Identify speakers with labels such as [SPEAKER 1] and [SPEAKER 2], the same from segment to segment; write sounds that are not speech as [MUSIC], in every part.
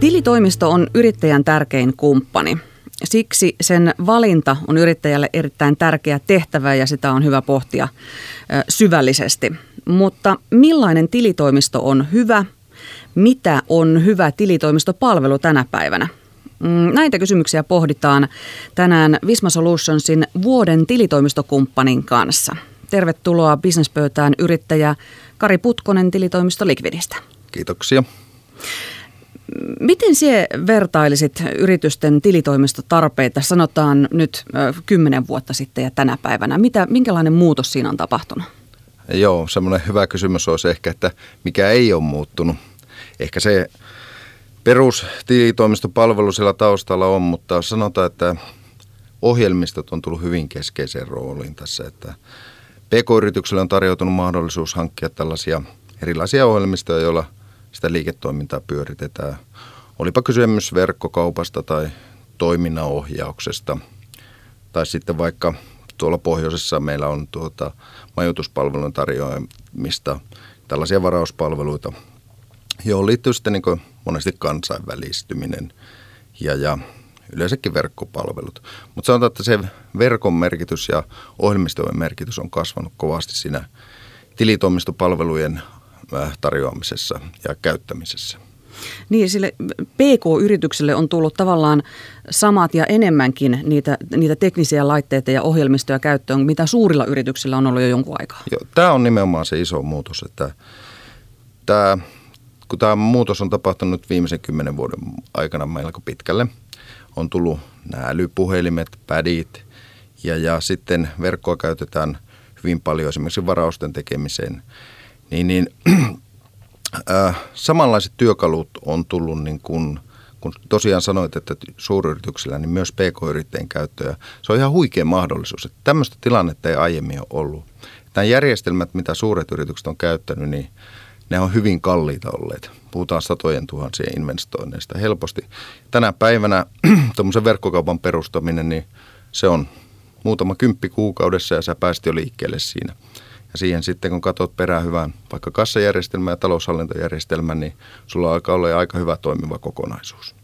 [SPEAKER 1] Tilitoimisto on yrittäjän tärkein kumppani. Siksi sen valinta on yrittäjälle erittäin tärkeä tehtävä ja sitä on hyvä pohtia syvällisesti. Mutta millainen tilitoimisto on hyvä? Mitä on hyvä tilitoimistopalvelu tänä päivänä? Mm, näitä kysymyksiä pohditaan tänään Visma Solutionsin vuoden tilitoimistokumppanin kanssa. Tervetuloa bisnespöytään yrittäjä Kari Putkonen tilitoimisto Liquidistä.
[SPEAKER 2] Kiitoksia.
[SPEAKER 1] Miten se vertailisit yritysten tilitoimistotarpeita, sanotaan nyt kymmenen vuotta sitten ja tänä päivänä? Mitä, minkälainen muutos siinä on tapahtunut?
[SPEAKER 2] Joo, semmoinen hyvä kysymys olisi ehkä, että mikä ei ole muuttunut. Ehkä se perustilitoimistopalvelu siellä taustalla on, mutta sanotaan, että ohjelmistot on tullut hyvin keskeiseen rooliin tässä, että PK-yritykselle on tarjoutunut mahdollisuus hankkia tällaisia erilaisia ohjelmistoja, joilla – sitä liiketoimintaa pyöritetään. Olipa kysymys verkkokaupasta tai toiminnanohjauksesta tai sitten vaikka tuolla pohjoisessa meillä on tuota majoituspalvelun tarjoamista, tällaisia varauspalveluita, johon liittyy sitten niin monesti kansainvälistyminen ja, ja yleensäkin verkkopalvelut. Mutta sanotaan, että se verkon merkitys ja ohjelmistojen merkitys on kasvanut kovasti siinä tilitoimistopalvelujen tarjoamisessa ja käyttämisessä.
[SPEAKER 1] Niin, sille PK-yritykselle on tullut tavallaan samat ja enemmänkin niitä, niitä teknisiä laitteita ja ohjelmistoja käyttöön, mitä suurilla yrityksillä on ollut jo jonkun aikaa.
[SPEAKER 2] Joo, tämä on nimenomaan se iso muutos, että tämä, kun tämä muutos on tapahtunut viimeisen kymmenen vuoden aikana melko pitkälle, on tullut nämä älypuhelimet, padit ja, ja sitten verkkoa käytetään hyvin paljon esimerkiksi varausten tekemiseen – niin, niin [CLEARS THROAT] äh, samanlaiset työkalut on tullut niin kuin, kun tosiaan sanoit, että suuryrityksillä, niin myös pk-yrittäjien käyttöä. Se on ihan huikea mahdollisuus, että tämmöistä tilannetta ei aiemmin ole ollut. Nämä järjestelmät, mitä suuret yritykset on käyttänyt, niin ne on hyvin kalliita olleet. Puhutaan satojen tuhansien investoinneista helposti. Tänä päivänä [CLEARS THROAT] tuommoisen verkkokaupan perustaminen, niin se on muutama kymppi kuukaudessa ja sä pääsit jo liikkeelle siinä – ja siihen sitten, kun katsot perään hyvän vaikka kassajärjestelmän ja taloushallintojärjestelmän, niin sulla alkaa olla aika hyvä toimiva kokonaisuus.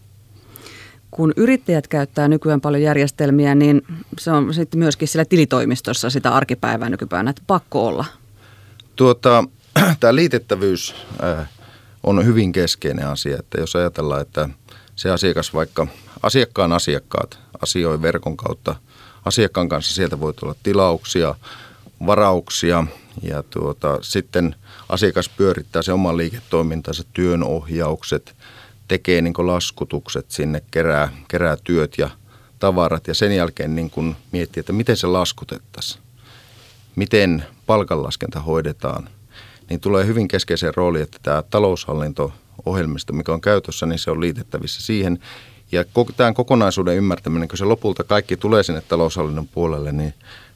[SPEAKER 1] Kun yrittäjät käyttää nykyään paljon järjestelmiä, niin se on sitten myöskin siellä tilitoimistossa sitä arkipäivää nykypäivänä, että pakko olla.
[SPEAKER 2] Tuota, [CLEARS THROAT] tämä liitettävyys äh, on hyvin keskeinen asia, että jos ajatellaan, että se asiakas vaikka asiakkaan asiakkaat asioi verkon kautta asiakkaan kanssa, sieltä voi tulla tilauksia, varauksia ja tuota, sitten asiakas pyörittää se oman liiketoimintansa, työnohjaukset, tekee niin laskutukset sinne, kerää, kerää työt ja tavarat ja sen jälkeen niin kuin miettii, että miten se laskutettaisiin, miten palkanlaskenta hoidetaan, niin tulee hyvin keskeiseen rooli, että tämä taloushallinto-ohjelmisto, mikä on käytössä, niin se on liitettävissä siihen. Ja tämän kokonaisuuden ymmärtäminen, kun se lopulta kaikki tulee sinne taloushallinnon puolelle, niin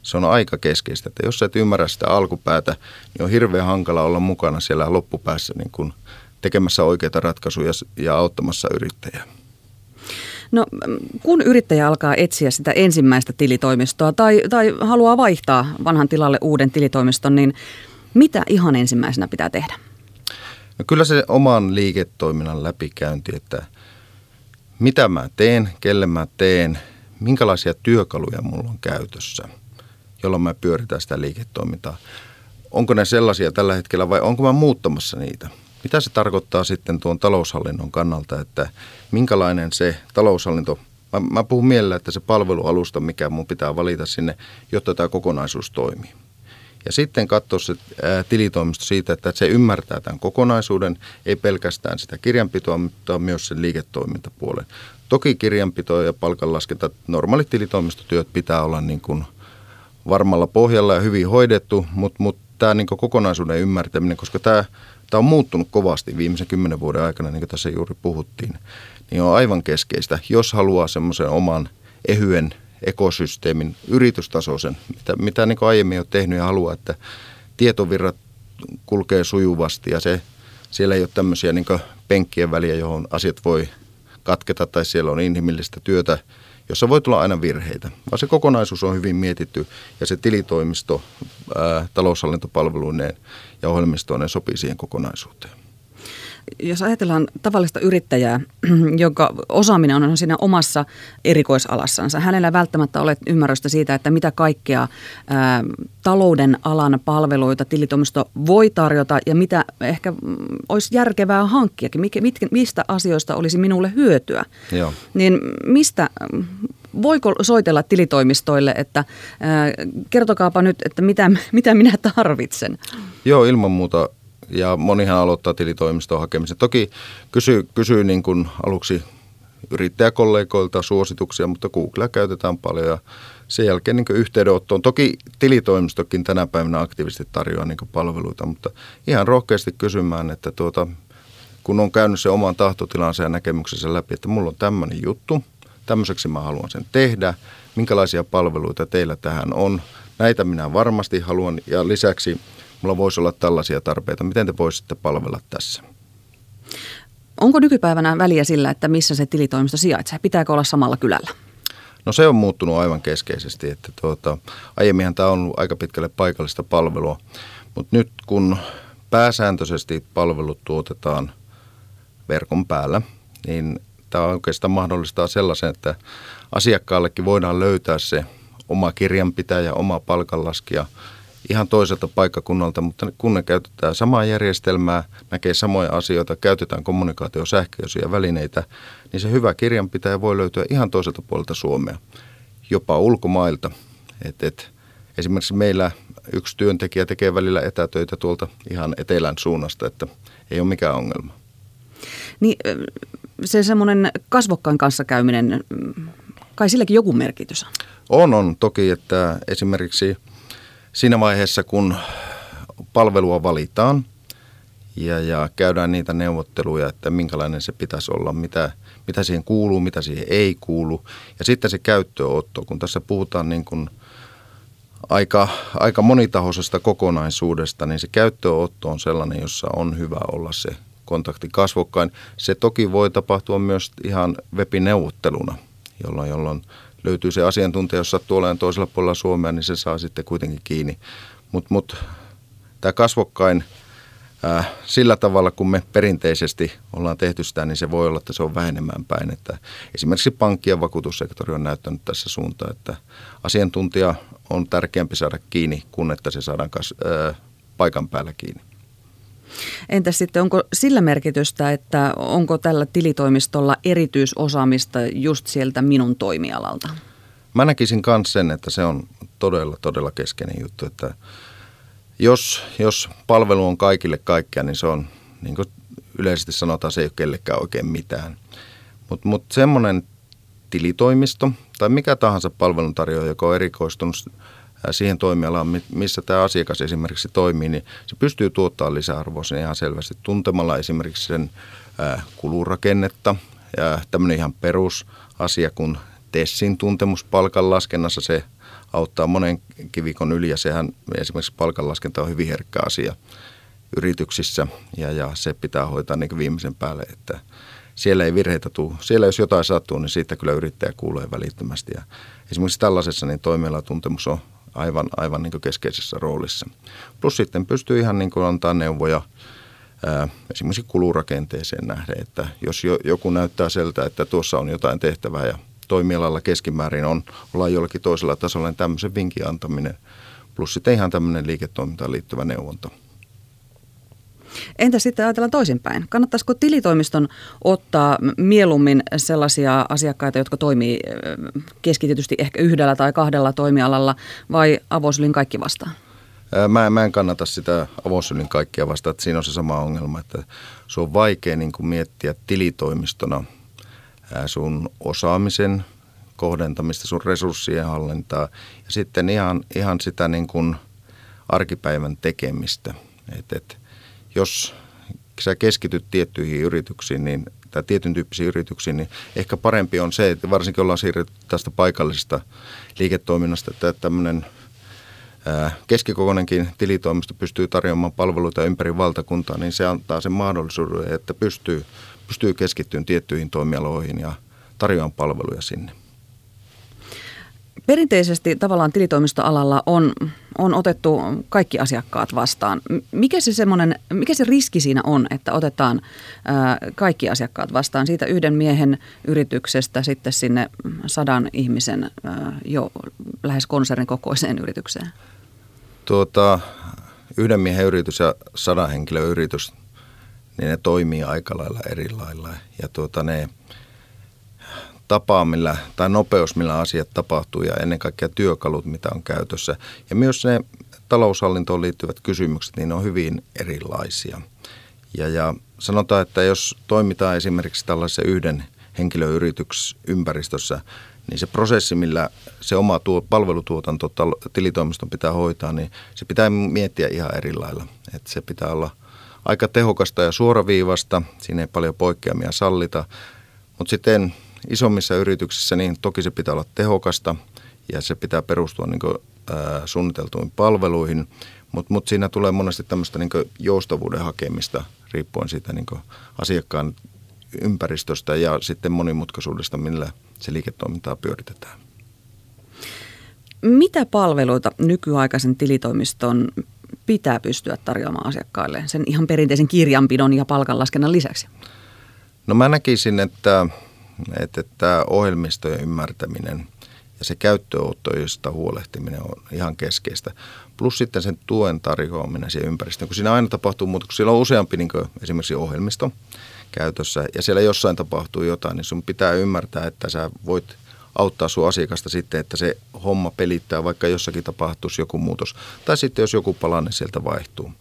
[SPEAKER 2] se on aika keskeistä. Että jos et ymmärrä sitä alkupäätä, niin on hirveän hankala olla mukana siellä loppupäässä niin kuin tekemässä oikeita ratkaisuja ja auttamassa yrittäjää.
[SPEAKER 1] No kun yrittäjä alkaa etsiä sitä ensimmäistä tilitoimistoa tai, tai haluaa vaihtaa vanhan tilalle uuden tilitoimiston, niin mitä ihan ensimmäisenä pitää tehdä?
[SPEAKER 2] No kyllä se oman liiketoiminnan läpikäynti, että mitä mä teen, kelle mä teen, minkälaisia työkaluja mulla on käytössä – jolloin me pyöritään sitä liiketoimintaa. Onko ne sellaisia tällä hetkellä vai onko mä muuttamassa niitä? Mitä se tarkoittaa sitten tuon taloushallinnon kannalta, että minkälainen se taloushallinto, mä, mä puhun mielellä, että se palvelualusta, mikä mun pitää valita sinne, jotta tämä kokonaisuus toimii. Ja sitten katsoa se tilitoimisto siitä, että se ymmärtää tämän kokonaisuuden, ei pelkästään sitä kirjanpitoa, mutta myös sen liiketoimintapuolen. Toki kirjanpito ja palkanlaskenta, normaalit tilitoimistotyöt pitää olla niin kuin – varmalla pohjalla ja hyvin hoidettu, mutta mut tämä niin kokonaisuuden ymmärtäminen, koska tämä, tämä on muuttunut kovasti viimeisen kymmenen vuoden aikana, niin kuin tässä juuri puhuttiin, niin on aivan keskeistä, jos haluaa semmoisen oman ehyen ekosysteemin, yritystasoisen, mitä, mitä niin aiemmin on tehnyt ja haluaa, että tietovirrat kulkee sujuvasti ja se, siellä ei ole tämmöisiä niin penkkien väliä, johon asiat voi katketa tai siellä on inhimillistä työtä, jossa voi tulla aina virheitä, vaan se kokonaisuus on hyvin mietitty ja se tilitoimisto taloushallintopalveluineen ja ohjelmistoineen sopii siihen kokonaisuuteen.
[SPEAKER 1] Jos ajatellaan tavallista yrittäjää, [CLEARS THROAT] jonka osaaminen on siinä omassa erikoisalassansa, hänellä välttämättä ole ymmärrystä siitä, että mitä kaikkea ää, talouden alan palveluita tilitoimisto voi tarjota ja mitä ehkä mm, olisi järkevää hankkiakin, mikä, mitkä, mistä asioista olisi minulle hyötyä. Joo. Niin mistä, voiko soitella tilitoimistoille, että ää, kertokaapa nyt, että mitä, [LAUGHS] mitä minä tarvitsen?
[SPEAKER 2] Joo, ilman muuta ja monihan aloittaa tilitoimiston hakemisen. Toki kysyy, kysyy niin kuin aluksi yrittäjäkollegoilta suosituksia, mutta Googlea käytetään paljon ja sen jälkeen niin yhteydenottoon. Toki tilitoimistokin tänä päivänä aktiivisesti tarjoaa niin palveluita, mutta ihan rohkeasti kysymään, että tuota, kun on käynyt se oman tahtotilansa ja näkemyksensä läpi, että mulla on tämmöinen juttu, tämmöiseksi mä haluan sen tehdä, minkälaisia palveluita teillä tähän on. Näitä minä varmasti haluan ja lisäksi mulla voisi olla tällaisia tarpeita. Miten te voisitte palvella tässä?
[SPEAKER 1] Onko nykypäivänä väliä sillä, että missä se tilitoimisto sijaitsee? Pitääkö olla samalla kylällä?
[SPEAKER 2] No se on muuttunut aivan keskeisesti. Että tuota, aiemminhan tämä on aika pitkälle paikallista palvelua, mutta nyt kun pääsääntöisesti palvelut tuotetaan verkon päällä, niin tämä oikeastaan mahdollistaa sellaisen, että asiakkaallekin voidaan löytää se oma kirjanpitäjä, oma palkanlaskija – ihan toiselta paikkakunnalta, mutta kun ne käytetään samaa järjestelmää, näkee samoja asioita, käytetään kommunikaatio sähköisiä välineitä, niin se hyvä kirjanpitäjä voi löytyä ihan toiselta puolelta Suomea, jopa ulkomailta. Et, et, esimerkiksi meillä yksi työntekijä tekee välillä etätöitä tuolta ihan etelän suunnasta, että ei ole mikään ongelma.
[SPEAKER 1] Niin se semmoinen kasvokkaan kanssa käyminen, kai silläkin joku merkitys on?
[SPEAKER 2] On, on. Toki, että esimerkiksi – siinä vaiheessa, kun palvelua valitaan ja, ja käydään niitä neuvotteluja, että minkälainen se pitäisi olla, mitä, mitä siihen kuuluu, mitä siihen ei kuulu. Ja sitten se käyttöotto, kun tässä puhutaan niin kuin aika, aika monitahoisesta kokonaisuudesta, niin se käyttöotto on sellainen, jossa on hyvä olla se kontakti kasvokkain. Se toki voi tapahtua myös ihan webineuvotteluna, jolloin, jolloin löytyy se asiantuntija, jos sattuu olemaan toisella puolella Suomea, niin se saa sitten kuitenkin kiinni. Mutta mut, tämä kasvokkain äh, sillä tavalla, kun me perinteisesti ollaan tehty sitä, niin se voi olla, että se on vähenemään päin. Että esimerkiksi pankki- ja vakuutussektori on näyttänyt tässä suuntaan, että asiantuntija on tärkeämpi saada kiinni, kuin että se saadaan kas, äh, paikan päällä kiinni.
[SPEAKER 1] Entäs sitten, onko sillä merkitystä, että onko tällä tilitoimistolla erityisosaamista just sieltä minun toimialalta?
[SPEAKER 2] Mä näkisin myös sen, että se on todella, todella keskeinen juttu, että jos, jos palvelu on kaikille kaikkea, niin se on, niin kuin yleisesti sanotaan, se ei ole kellekään oikein mitään. Mutta mut semmoinen tilitoimisto tai mikä tahansa palveluntarjoaja, joka on erikoistunut siihen toimialaan, missä tämä asiakas esimerkiksi toimii, niin se pystyy tuottamaan lisäarvoa sen ihan selvästi tuntemalla esimerkiksi sen kulurakennetta ja tämmöinen ihan perusasia kuin Tessin tuntemus palkanlaskennassa, se auttaa monen kivikon yli ja sehän esimerkiksi palkanlaskenta on hyvin herkkä asia yrityksissä ja, ja se pitää hoitaa niin viimeisen päälle, että siellä ei virheitä tule. Siellä jos jotain sattuu, niin siitä kyllä yrittäjä kuulee välittömästi ja esimerkiksi tällaisessa niin toimialatuntemus on aivan, aivan niin keskeisessä roolissa. Plus sitten pystyy ihan niin antaa neuvoja ää, esimerkiksi kulurakenteeseen nähden, että jos jo, joku näyttää siltä, että tuossa on jotain tehtävää ja toimialalla keskimäärin on, ollaan jollakin toisella tasolla, niin tämmöisen vinkin antaminen plus sitten ihan tämmöinen liiketoimintaan liittyvä neuvonta –
[SPEAKER 1] Entä sitten ajatellaan toisinpäin? Kannattaisiko tilitoimiston ottaa mieluummin sellaisia asiakkaita, jotka toimii keskitetysti ehkä yhdellä tai kahdella toimialalla vai avosylin kaikki vastaan?
[SPEAKER 2] Mä, mä en kannata sitä avosylin kaikkia vastaan, että siinä on se sama ongelma, että se on vaikea niin kuin miettiä tilitoimistona sun osaamisen kohdentamista, sun resurssien hallintaa ja sitten ihan, ihan sitä niin kuin arkipäivän tekemistä. Et, et, jos sä keskityt tiettyihin yrityksiin, niin, tai tietyn tyyppisiin yrityksiin, niin ehkä parempi on se, että varsinkin ollaan siirretty tästä paikallisesta liiketoiminnasta, että tämmöinen keskikokoinenkin tilitoimisto pystyy tarjoamaan palveluita ympäri valtakuntaa, niin se antaa sen mahdollisuuden, että pystyy, pystyy keskittymään tiettyihin toimialoihin ja tarjoamaan palveluja sinne.
[SPEAKER 1] Perinteisesti tavallaan tilitoimistoalalla on on otettu kaikki asiakkaat vastaan. Mikä se, semmoinen, mikä se riski siinä on, että otetaan ää, kaikki asiakkaat vastaan siitä yhden miehen yrityksestä sitten sinne sadan ihmisen ää, jo lähes konsernin kokoiseen yritykseen?
[SPEAKER 2] Tuota, yhden miehen yritys ja sadan henkilön yritys, niin ne toimii aika lailla eri lailla. Ja tuota, ne tapa, millä, tai nopeus, millä asiat tapahtuu ja ennen kaikkea työkalut, mitä on käytössä. Ja myös ne taloushallintoon liittyvät kysymykset, niin ne on hyvin erilaisia. Ja, ja sanotaan, että jos toimitaan esimerkiksi tällaisessa yhden henkilöyritysympäristössä, niin se prosessi, millä se oma tuo, palvelutuotanto tilitoimiston pitää hoitaa, niin se pitää miettiä ihan eri lailla. Että se pitää olla aika tehokasta ja suoraviivasta, siinä ei paljon poikkeamia sallita, mutta sitten isommissa yrityksissä niin toki se pitää olla tehokasta ja se pitää perustua niin kuin, ää, suunniteltuihin palveluihin, mutta mut siinä tulee monesti tämmöistä niin joustavuuden hakemista riippuen siitä niin asiakkaan ympäristöstä ja sitten monimutkaisuudesta, millä se liiketoimintaa pyöritetään.
[SPEAKER 1] Mitä palveluita nykyaikaisen tilitoimiston pitää pystyä tarjoamaan asiakkaille sen ihan perinteisen kirjanpidon ja palkanlaskennan lisäksi?
[SPEAKER 2] No mä näkisin, että että tämä ohjelmistojen ymmärtäminen ja se käyttöönottoista huolehtiminen on ihan keskeistä. Plus sitten sen tuen tarjoaminen siihen ympäristöön, kun siinä aina tapahtuu muuta, kun siellä on useampi niin esimerkiksi ohjelmisto käytössä ja siellä jossain tapahtuu jotain, niin sun pitää ymmärtää, että sä voit auttaa sun asiakasta sitten, että se homma pelittää, vaikka jossakin tapahtuisi joku muutos. Tai sitten jos joku palanne sieltä vaihtuu.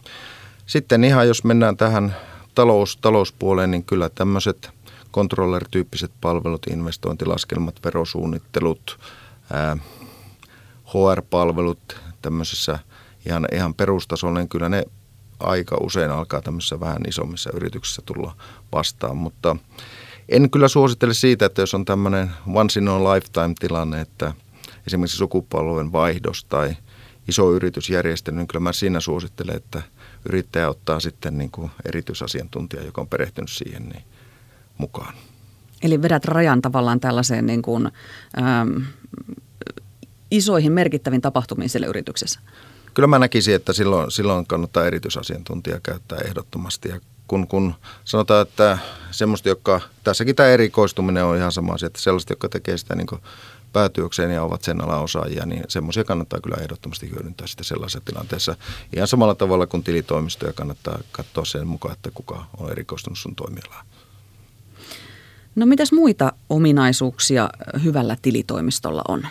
[SPEAKER 2] Sitten ihan jos mennään tähän talous, talouspuoleen, niin kyllä tämmöiset – controller-tyyppiset palvelut, investointilaskelmat, verosuunnittelut, HR-palvelut tämmöisessä ihan, ihan perustasolla, niin kyllä ne aika usein alkaa tämmöisissä vähän isommissa yrityksissä tulla vastaan, mutta en kyllä suosittele siitä, että jos on tämmöinen once in a lifetime tilanne, että esimerkiksi sukupolven vaihdos tai iso yritysjärjestely, niin kyllä mä siinä suosittelen, että yrittäjä ottaa sitten niin kuin erityisasiantuntija, joka on perehtynyt siihen, niin mukaan.
[SPEAKER 1] Eli vedät rajan tavallaan tällaiseen niin kuin, ähm, isoihin merkittäviin tapahtumiin siellä yrityksessä?
[SPEAKER 2] Kyllä mä näkisin, että silloin, silloin kannattaa erityisasiantuntija käyttää ehdottomasti. Ja kun, kun sanotaan, että semmoista, joka, tässäkin tämä erikoistuminen on ihan sama asia, että sellaiset, jotka tekee sitä niin päätyökseen ja ovat sen alan osaajia, niin semmoisia kannattaa kyllä ehdottomasti hyödyntää sitä sellaisessa tilanteessa. Ihan samalla tavalla kuin tilitoimistoja kannattaa katsoa sen mukaan, että kuka on erikoistunut sun toimialaan.
[SPEAKER 1] No mitäs muita ominaisuuksia hyvällä tilitoimistolla on?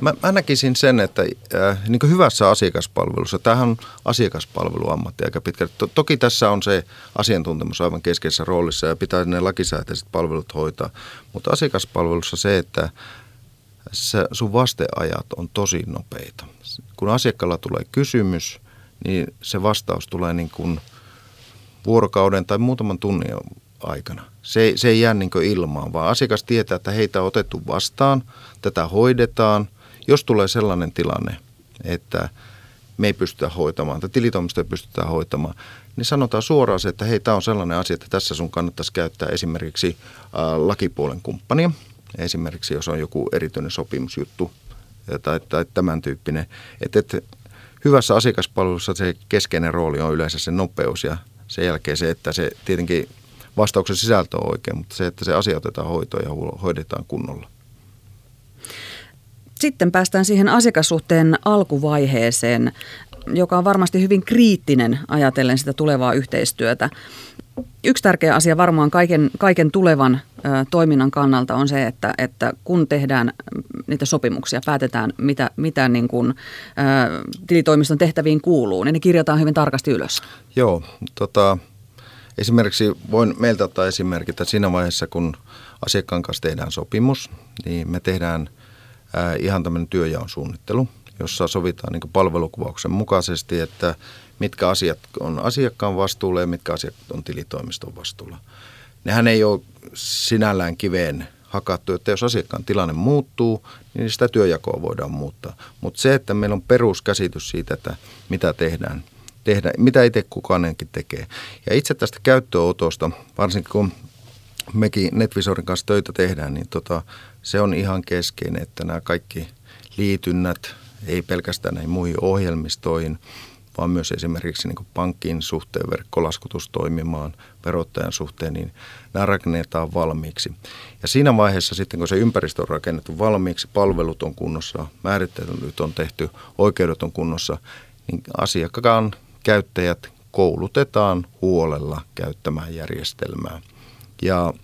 [SPEAKER 2] Mä, mä näkisin sen, että äh, niin hyvässä asiakaspalvelussa, tämähän on asiakaspalveluammatti aika pitkä. To, toki tässä on se asiantuntemus aivan keskeisessä roolissa ja pitää ne lakisääteiset palvelut hoitaa, mutta asiakaspalvelussa se, että se, sun vasteajat on tosi nopeita. Kun asiakkaalla tulee kysymys, niin se vastaus tulee niin kuin vuorokauden tai muutaman tunnin aikana. Se, se ei jää niin ilmaan, vaan asiakas tietää, että heitä on otettu vastaan, tätä hoidetaan. Jos tulee sellainen tilanne, että me ei pystytä hoitamaan, tai tilitoimisto ei pystytä hoitamaan, niin sanotaan suoraan se, että hei, tämä on sellainen asia, että tässä sun kannattaisi käyttää esimerkiksi äh, lakipuolen kumppania. Esimerkiksi jos on joku erityinen sopimusjuttu tai, tai tämän tyyppinen. Että, että hyvässä asiakaspalvelussa se keskeinen rooli on yleensä se nopeus ja sen jälkeen se, että se tietenkin vastauksen sisältö on oikein, mutta se, että se asia otetaan hoitoon ja hoidetaan kunnolla.
[SPEAKER 1] Sitten päästään siihen asiakassuhteen alkuvaiheeseen, joka on varmasti hyvin kriittinen ajatellen sitä tulevaa yhteistyötä. Yksi tärkeä asia varmaan kaiken, kaiken tulevan ö, toiminnan kannalta on se, että, että kun tehdään niitä sopimuksia, päätetään mitä, mitä niin kuin, ö, tilitoimiston tehtäviin kuuluu, niin ne kirjataan hyvin tarkasti ylös.
[SPEAKER 2] Joo, tota, Esimerkiksi voin meiltä ottaa esimerkki, että siinä vaiheessa, kun asiakkaan kanssa tehdään sopimus, niin me tehdään ää, ihan tämmöinen työjaon suunnittelu, jossa sovitaan niin palvelukuvauksen mukaisesti, että mitkä asiat on asiakkaan vastuulla ja mitkä asiat on tilitoimiston vastuulla. Nehän ei ole sinällään kiveen hakattu, että jos asiakkaan tilanne muuttuu, niin sitä työjakoa voidaan muuttaa. Mutta se, että meillä on peruskäsitys siitä, että mitä tehdään, tehdä, mitä itse kukaanenkin tekee. Ja itse tästä käyttöönotosta, varsinkin kun mekin NetVisorin kanssa töitä tehdään, niin tota, se on ihan keskeinen, että nämä kaikki liitynnät, ei pelkästään näihin muihin ohjelmistoihin, vaan myös esimerkiksi niin pankin suhteen verkkolaskutus toimimaan, verottajan suhteen, niin nämä rakennetaan valmiiksi. Ja siinä vaiheessa sitten, kun se ympäristö on rakennettu valmiiksi, palvelut on kunnossa, määrittelyt on tehty, oikeudet on kunnossa, niin asiakkaan käyttäjät koulutetaan huolella käyttämään järjestelmää. Ja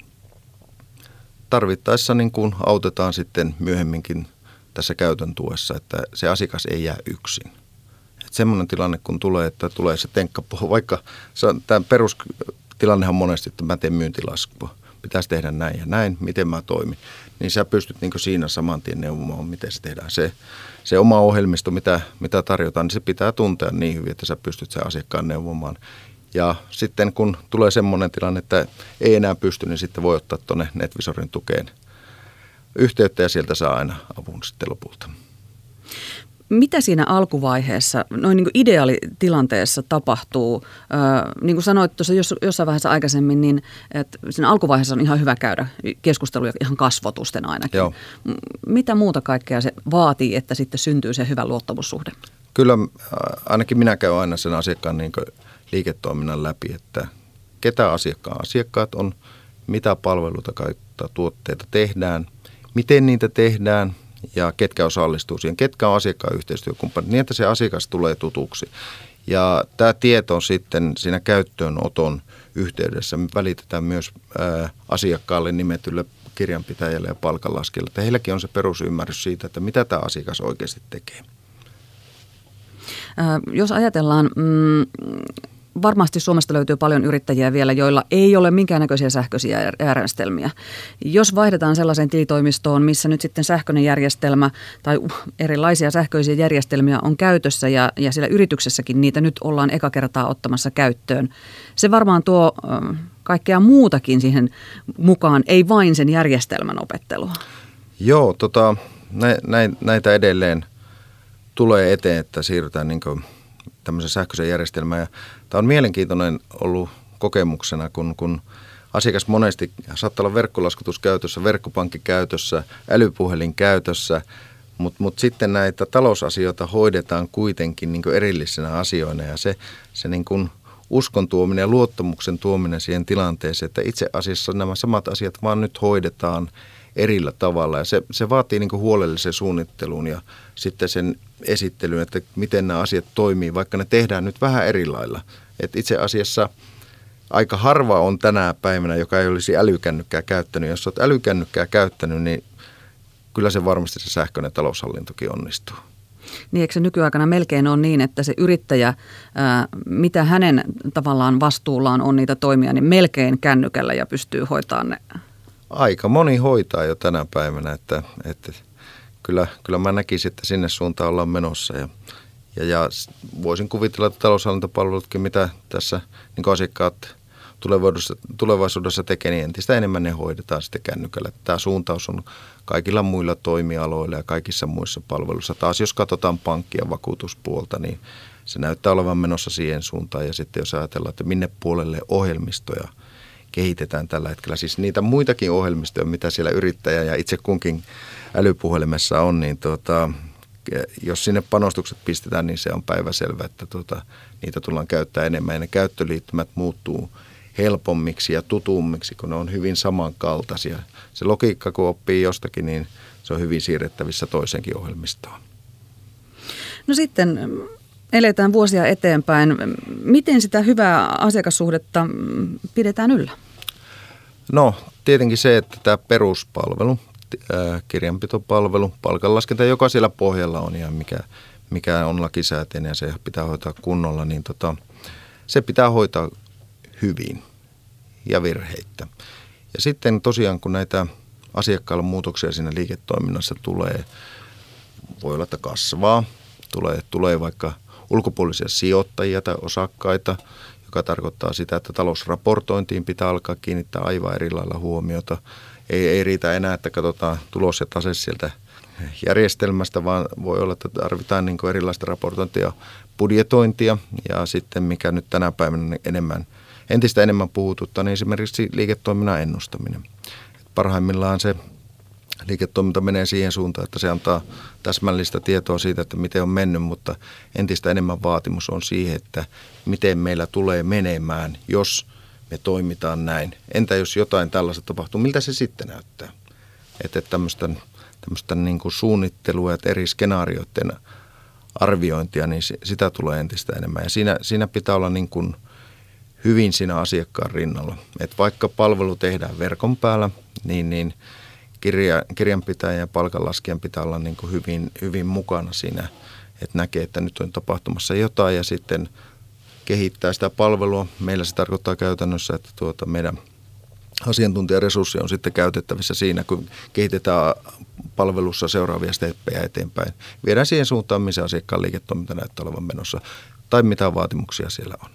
[SPEAKER 2] tarvittaessa niin kuin autetaan sitten myöhemminkin tässä käytön tuessa, että se asiakas ei jää yksin. Että semmoinen tilanne, kun tulee, että tulee se tenkkapo, [LAUGHS] vaikka tämä perustilannehan monesti, että mä teen myyntilaskua, pitäisi tehdä näin ja näin, miten mä toimin, niin sä pystyt niin siinä saman tien neuvomaan, miten se tehdään. Se, se oma ohjelmisto, mitä, mitä tarjotaan, niin se pitää tuntea niin hyvin, että sä pystyt sen asiakkaan neuvomaan. Ja sitten kun tulee semmoinen tilanne, että ei enää pysty, niin sitten voi ottaa tuonne NetVisorin tukeen yhteyttä ja sieltä saa aina avun sitten lopulta.
[SPEAKER 1] Mitä siinä alkuvaiheessa, noin niin kuin ideaalitilanteessa tapahtuu? Öö, niin kuin sanoit tuossa jossain vaiheessa aikaisemmin, niin että siinä alkuvaiheessa on ihan hyvä käydä keskusteluja ihan kasvotusten ainakin. Joo. Mitä muuta kaikkea se vaatii, että sitten syntyy se hyvä luottamussuhde?
[SPEAKER 2] Kyllä ainakin minä käyn aina sen asiakkaan niin liiketoiminnan läpi, että ketä asiakkaan asiakkaat on, mitä palveluita kautta tuotteita tehdään, miten niitä tehdään – ja ketkä osallistuu siihen, ketkä on asiakkaan yhteistyökumppanit, niin että se asiakas tulee tutuksi. Ja tämä tieto on sitten siinä käyttöönoton yhteydessä. Me välitetään myös ää, asiakkaalle nimetylle kirjanpitäjälle ja palkanlaskijalle, että heilläkin on se perusymmärrys siitä, että mitä tämä asiakas oikeasti tekee.
[SPEAKER 1] Jos ajatellaan mm, varmasti Suomesta löytyy paljon yrittäjiä vielä, joilla ei ole minkäännäköisiä sähköisiä järjestelmiä. Jos vaihdetaan sellaiseen tilitoimistoon, missä nyt sitten sähköinen järjestelmä tai erilaisia sähköisiä järjestelmiä on käytössä ja, ja siellä yrityksessäkin niitä nyt ollaan eka kertaa ottamassa käyttöön, se varmaan tuo kaikkea muutakin siihen mukaan, ei vain sen järjestelmän opettelua.
[SPEAKER 2] Joo, tota, näitä edelleen tulee eteen, että siirrytään niin tämmöisen sähköisen järjestelmään. Ja tämä on mielenkiintoinen ollut kokemuksena, kun, kun asiakas monesti saattaa olla verkkolaskutus käytössä, verkkopankki käytössä, älypuhelin käytössä, mutta mut sitten näitä talousasioita hoidetaan kuitenkin niin erillisenä asioina ja se, se niin kuin uskon tuominen ja luottamuksen tuominen siihen tilanteeseen, että itse asiassa nämä samat asiat vaan nyt hoidetaan erillä tavalla ja se, se vaatii niin huolellisen suunnittelun ja sitten sen esittelyn, että miten nämä asiat toimii, vaikka ne tehdään nyt vähän eri lailla. Et itse asiassa aika harva on tänä päivänä, joka ei olisi älykännykkää käyttänyt. Jos olet älykännykkää käyttänyt, niin kyllä se varmasti se sähköinen taloushallintokin onnistuu.
[SPEAKER 1] Niin eikö se nykyaikana melkein on niin, että se yrittäjä, ää, mitä hänen tavallaan vastuullaan on niitä toimia, niin melkein kännykällä ja pystyy hoitamaan ne?
[SPEAKER 2] Aika moni hoitaa jo tänä päivänä, että, että kyllä, kyllä mä näkisin, että sinne suuntaan ollaan menossa ja, ja, ja voisin kuvitella, että taloushallintopalvelutkin, mitä tässä niin asiakkaat tulevaisuudessa, tulevaisuudessa tekee, niin entistä enemmän ne hoidetaan sitten kännykällä. Tämä suuntaus on kaikilla muilla toimialoilla ja kaikissa muissa palveluissa. Taas jos katsotaan pankkia vakuutuspuolta, niin se näyttää olevan menossa siihen suuntaan. Ja sitten jos ajatellaan, että minne puolelle ohjelmistoja kehitetään tällä hetkellä, siis niitä muitakin ohjelmistoja, mitä siellä yrittäjä ja itse kunkin älypuhelimessa on, niin tuota, jos sinne panostukset pistetään, niin se on päiväselvä, että tuota, niitä tullaan käyttää enemmän ja ne käyttöliittymät muuttuu helpommiksi ja tutummiksi, kun ne on hyvin samankaltaisia. Se logiikka, kun oppii jostakin, niin se on hyvin siirrettävissä toisenkin ohjelmistoon.
[SPEAKER 1] No sitten eletään vuosia eteenpäin. Miten sitä hyvää asiakassuhdetta pidetään yllä?
[SPEAKER 2] No tietenkin se, että tämä peruspalvelu, kirjanpitopalvelu, palkanlaskenta, joka siellä pohjalla on ja mikä, mikä on lakisääteinen ja se pitää hoitaa kunnolla, niin tota, se pitää hoitaa hyvin ja virheitä. Ja sitten tosiaan kun näitä asiakkailla muutoksia siinä liiketoiminnassa tulee, voi olla, että kasvaa, tulee, tulee vaikka ulkopuolisia sijoittajia tai osakkaita, joka tarkoittaa sitä, että talousraportointiin pitää alkaa kiinnittää aivan eri lailla huomiota – ei, ei riitä enää, että katsotaan tulos ja tase sieltä järjestelmästä, vaan voi olla, että tarvitaan niin erilaista raportointia, budjetointia ja sitten mikä nyt tänä päivänä enemmän, entistä enemmän puhututtaa, niin esimerkiksi liiketoiminnan ennustaminen. Parhaimmillaan se liiketoiminta menee siihen suuntaan, että se antaa täsmällistä tietoa siitä, että miten on mennyt, mutta entistä enemmän vaatimus on siihen, että miten meillä tulee menemään, jos me toimitaan näin. Entä jos jotain tällaista tapahtuu, miltä se sitten näyttää? Että tämmöistä, tämmöistä niin kuin suunnittelua ja eri skenaarioiden arviointia, niin sitä tulee entistä enemmän. Ja siinä, siinä pitää olla niin kuin hyvin siinä asiakkaan rinnalla. että vaikka palvelu tehdään verkon päällä, niin, niin – kirja, kirjanpitäjän ja palkanlaskijan pitää olla niin kuin hyvin, hyvin mukana siinä, että näkee, että nyt on tapahtumassa jotain ja sitten kehittää sitä palvelua. Meillä se tarkoittaa käytännössä, että tuota meidän asiantuntijaresurssi on sitten käytettävissä siinä, kun kehitetään palvelussa seuraavia steppejä eteenpäin. Viedään siihen suuntaan, missä asiakkaan liiketoiminta näyttää olevan menossa tai mitä vaatimuksia siellä on.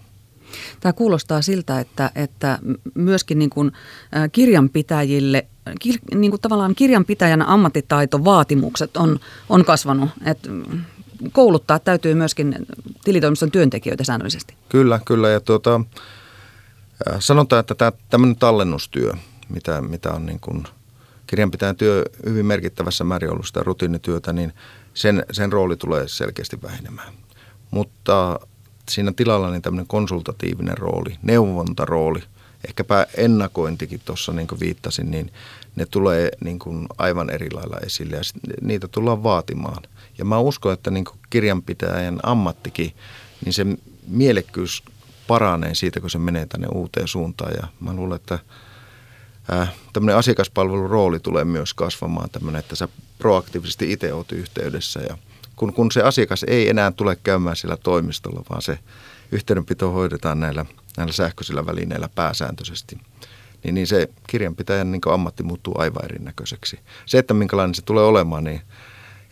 [SPEAKER 1] Tämä kuulostaa siltä, että, että myöskin niin kuin kirjanpitäjille, kir, niin kuin tavallaan kirjanpitäjän ammattitaitovaatimukset on, on kasvanut. Että kouluttaa täytyy myöskin tilitoimiston työntekijöitä säännöllisesti.
[SPEAKER 2] Kyllä, kyllä. Ja tuota, sanotaan, että tämä tämmöinen tallennustyö, mitä, mitä on niin kuin kirjanpitäjän työ hyvin merkittävässä määrin ollut sitä rutiinityötä, niin sen, sen rooli tulee selkeästi vähenemään. Mutta siinä tilalla niin tämmöinen konsultatiivinen rooli, neuvontarooli, ehkäpä ennakointikin tuossa niin viittasin, niin ne tulee niin kuin aivan eri lailla esille ja niitä tullaan vaatimaan. Ja mä uskon, että niin kuin kirjanpitäjän ammattikin, niin se mielekkyys paranee siitä, kun se menee tänne uuteen suuntaan. Ja mä luulen, että äh, tämmöinen asiakaspalvelun rooli tulee myös kasvamaan tämmöinen, että sä proaktiivisesti itse oot yhteydessä ja – kun, kun se asiakas ei enää tule käymään sillä toimistolla, vaan se yhteydenpito hoidetaan näillä, näillä sähköisillä välineillä pääsääntöisesti, niin, niin se kirjanpitäjän niin ammatti muuttuu aivan erinäköiseksi. Se, että minkälainen se tulee olemaan, niin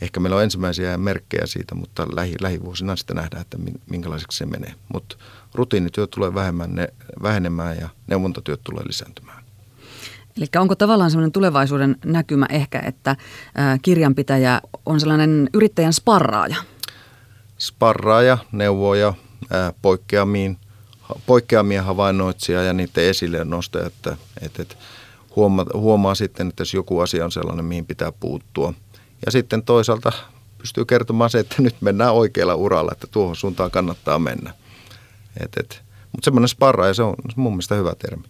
[SPEAKER 2] ehkä meillä on ensimmäisiä merkkejä siitä, mutta lähi, lähivuosina sitten nähdään, että minkälaiseksi se menee. Mutta rutiinityö tulee vähemmän, ne, vähenemään ja neuvontatyöt tulee lisääntymään.
[SPEAKER 1] Eli onko tavallaan sellainen tulevaisuuden näkymä ehkä, että kirjanpitäjä on sellainen yrittäjän sparraaja?
[SPEAKER 2] Sparraaja, neuvoja, poikkeamiin, poikkeamia havainnoitsija ja niiden esille nostaja, että, että, että huomaa, huomaa sitten, että jos joku asia on sellainen, mihin pitää puuttua. Ja sitten toisaalta pystyy kertomaan se, että [LAUGHS] nyt mennään oikealla uralla, että tuohon suuntaan kannattaa mennä. Et, et. Mutta semmoinen sparraaja, se on mun mielestä hyvä termi.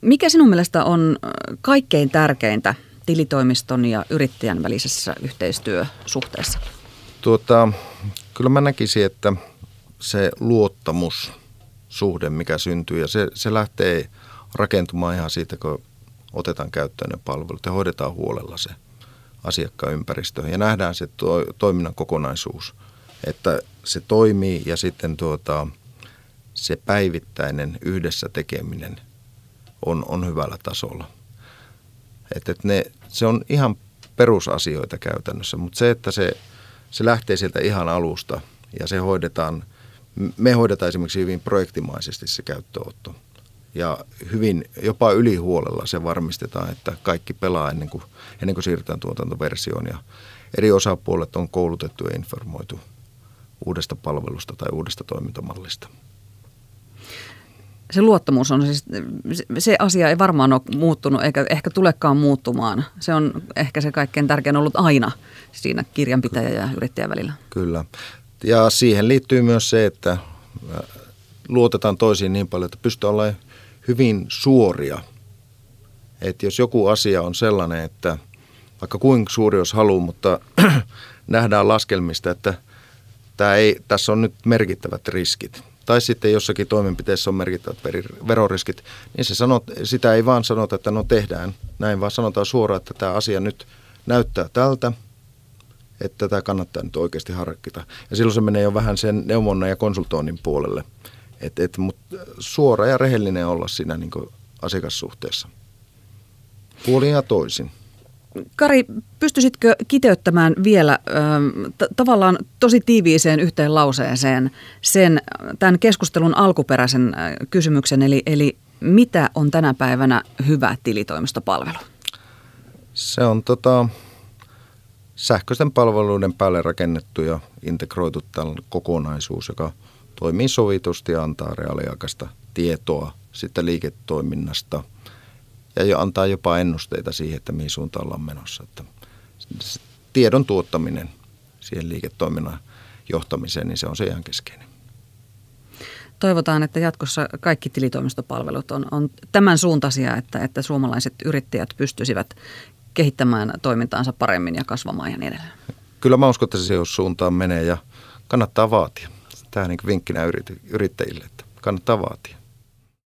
[SPEAKER 1] Mikä sinun mielestä on kaikkein tärkeintä tilitoimiston ja yrittäjän välisessä yhteistyösuhteessa?
[SPEAKER 2] Tuota, kyllä mä näkisin, että se luottamussuhde, mikä syntyy, ja se, se lähtee rakentumaan ihan siitä, kun otetaan käyttöön ne palvelut ja hoidetaan huolella se asiakkaan ympäristö. Ja nähdään se to, toiminnan kokonaisuus, että se toimii ja sitten tuota, se päivittäinen yhdessä tekeminen – on, on hyvällä tasolla. Et, et ne, se on ihan perusasioita käytännössä, mutta se, että se, se lähtee sieltä ihan alusta ja se hoidetaan, me hoidetaan esimerkiksi hyvin projektimaisesti se käyttöotto. Ja hyvin, jopa ylihuolella se varmistetaan, että kaikki pelaa ennen kuin, ennen kuin siirrytään tuotantoversioon. Ja eri osapuolet on koulutettu ja informoitu uudesta palvelusta tai uudesta toimintamallista
[SPEAKER 1] se luottamus on siis, se asia ei varmaan ole muuttunut eikä ehkä tulekaan muuttumaan. Se on ehkä se kaikkein tärkein ollut aina siinä kirjanpitäjä ja yrittäjän välillä.
[SPEAKER 2] Kyllä. Ja siihen liittyy myös se, että äh, luotetaan toisiin niin paljon, että pystyy olemaan hyvin suoria. Että jos joku asia on sellainen, että vaikka kuinka suuri jos haluaa, mutta [CLEARS THROAT] nähdään laskelmista, että tämä ei, tässä on nyt merkittävät riskit – tai sitten jossakin toimenpiteessä on merkittävät veroriskit, niin se sanot, sitä ei vaan sanota, että no tehdään näin, vaan sanotaan suoraan, että tämä asia nyt näyttää tältä, että tätä kannattaa nyt oikeasti harkita. Ja silloin se menee jo vähän sen neuvonnan ja konsultoinnin puolelle. Et, et, mutta suora ja rehellinen olla siinä niin asiakassuhteessa. Puolin ja toisin.
[SPEAKER 1] Kari, pystyisitkö kiteyttämään vielä t- tavallaan tosi tiiviiseen yhteen lauseeseen sen tämän keskustelun alkuperäisen kysymyksen, eli, eli mitä on tänä päivänä hyvä tilitoimistopalvelu?
[SPEAKER 2] Se on tota, sähköisten palveluiden päälle rakennettu ja integroitu kokonaisuus, joka toimii sovitusti ja antaa reaaliaikaista tietoa sitten liiketoiminnasta – ja jo antaa jopa ennusteita siihen, että mihin suuntaan ollaan menossa. Että tiedon tuottaminen siihen liiketoiminnan johtamiseen, niin se on se ihan keskeinen.
[SPEAKER 1] Toivotaan, että jatkossa kaikki tilitoimistopalvelut on, on tämän suuntaisia, että, että suomalaiset yrittäjät pystyisivät kehittämään toimintaansa paremmin ja kasvamaan ja niin edelleen.
[SPEAKER 2] Kyllä mä uskon, että se jos suuntaan menee ja kannattaa vaatia. Tämä niin vinkkinä yrittäjille, että kannattaa vaatia.